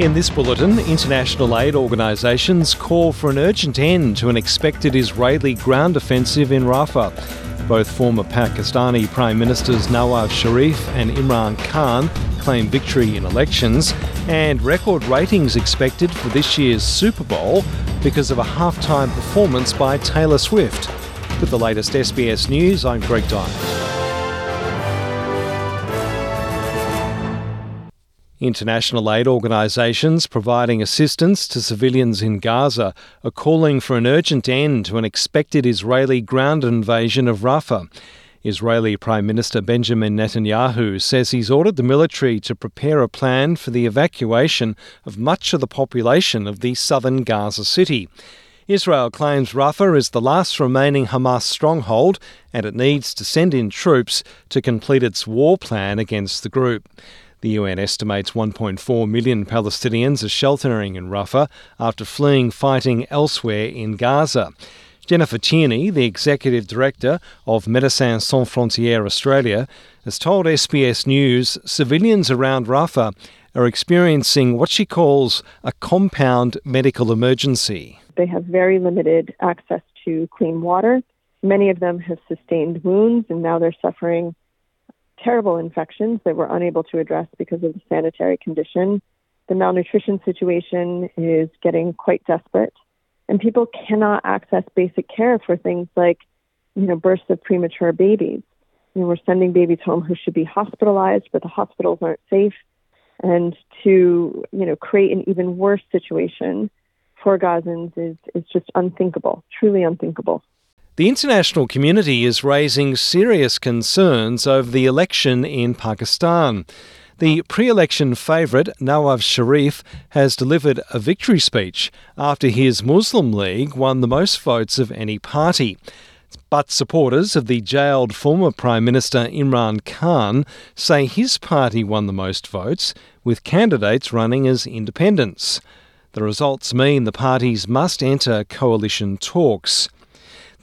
In this bulletin, international aid organisations call for an urgent end to an expected Israeli ground offensive in Rafah. Both former Pakistani Prime Ministers Nawaz Sharif and Imran Khan claim victory in elections, and record ratings expected for this year's Super Bowl because of a halftime performance by Taylor Swift. With the latest SBS news, I'm Greg Dyett. International aid organisations providing assistance to civilians in Gaza are calling for an urgent end to an expected Israeli ground invasion of Rafah. Israeli Prime Minister Benjamin Netanyahu says he's ordered the military to prepare a plan for the evacuation of much of the population of the southern Gaza city. Israel claims Rafah is the last remaining Hamas stronghold and it needs to send in troops to complete its war plan against the group. The UN estimates 1.4 million Palestinians are sheltering in Rafah after fleeing fighting elsewhere in Gaza. Jennifer Tierney, the executive director of Médecins Sans Frontières Australia, has told SBS News civilians around Rafah are experiencing what she calls a compound medical emergency. They have very limited access to clean water. Many of them have sustained wounds and now they're suffering terrible infections that we're unable to address because of the sanitary condition. The malnutrition situation is getting quite desperate, and people cannot access basic care for things like, you know, births of premature babies. You know, we're sending babies home who should be hospitalized, but the hospitals aren't safe. And to, you know, create an even worse situation for Gazans is, is just unthinkable, truly unthinkable. The international community is raising serious concerns over the election in Pakistan. The pre election favourite, Nawaz Sharif, has delivered a victory speech after his Muslim League won the most votes of any party. But supporters of the jailed former Prime Minister Imran Khan say his party won the most votes, with candidates running as independents. The results mean the parties must enter coalition talks.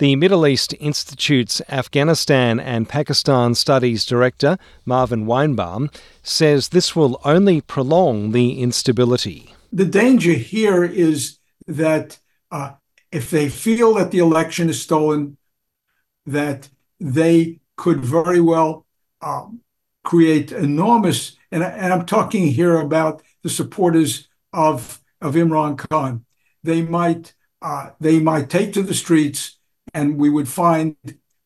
The Middle East Institute's Afghanistan and Pakistan Studies Director, Marvin Weinbaum, says this will only prolong the instability. The danger here is that uh, if they feel that the election is stolen, that they could very well um, create enormous, and, and I'm talking here about the supporters of, of Imran Khan. They might uh, they might take to the streets and we would find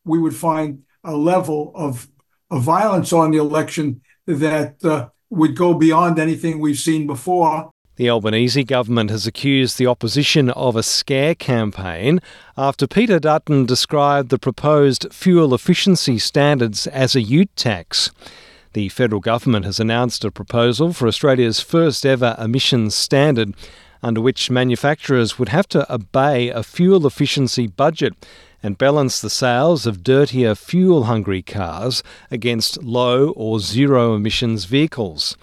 we would find a level of, of violence on the election that uh, would go beyond anything we've seen before. The Albanese government has accused the opposition of a scare campaign after Peter Dutton described the proposed fuel efficiency standards as a ute tax. The federal government has announced a proposal for Australia's first ever emissions standard under which manufacturers would have to obey a fuel efficiency budget and balance the sales of dirtier, fuel hungry cars against low or zero emissions vehicles.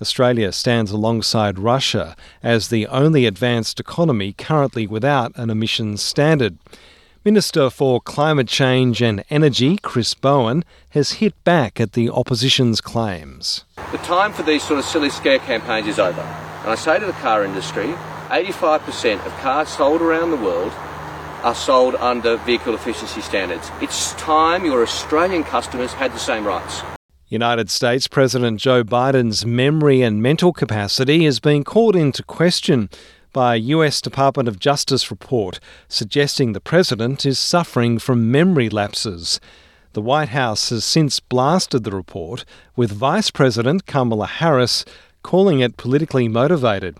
Australia stands alongside Russia as the only advanced economy currently without an emissions standard. Minister for Climate Change and Energy, Chris Bowen, has hit back at the opposition's claims. The time for these sort of silly scare campaigns is over. And I say to the car industry, 85% of cars sold around the world are sold under vehicle efficiency standards. It's time your Australian customers had the same rights. United States President Joe Biden's memory and mental capacity is being called into question by a US Department of Justice report suggesting the president is suffering from memory lapses. The White House has since blasted the report, with Vice President Kamala Harris calling it politically motivated.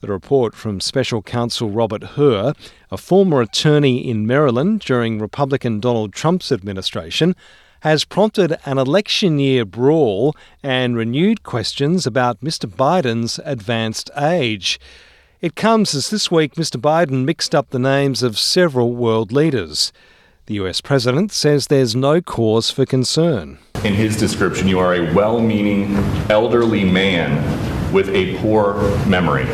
The report from Special Counsel Robert Hur, a former attorney in Maryland during Republican Donald Trump's administration, has prompted an election year brawl and renewed questions about Mr. Biden's advanced age. It comes as this week Mr. Biden mixed up the names of several world leaders. The US president says there's no cause for concern. In his description, you are a well meaning elderly man with a poor memory.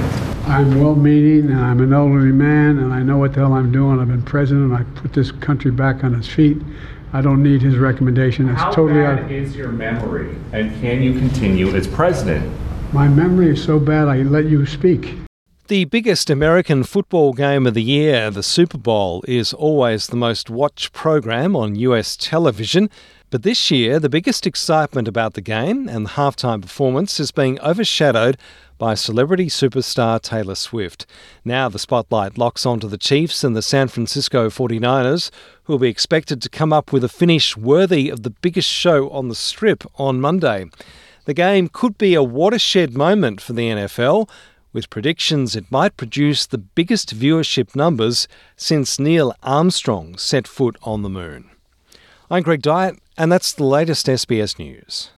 I'm well meaning and I'm an elderly man and I know what the hell I'm doing. I've been president. and I put this country back on its feet. I don't need his recommendation. It's How totally bad out. is your memory? And can you continue as president My memory is so bad I let you speak. The biggest American football game of the year, the Super Bowl, is always the most watched program on US television. But this year, the biggest excitement about the game and the halftime performance is being overshadowed by celebrity superstar Taylor Swift. Now the spotlight locks onto the Chiefs and the San Francisco 49ers, who will be expected to come up with a finish worthy of the biggest show on the strip on Monday. The game could be a watershed moment for the NFL, with predictions it might produce the biggest viewership numbers since Neil Armstrong set foot on the moon. I'm Greg Dyett, and that's the latest SBS News.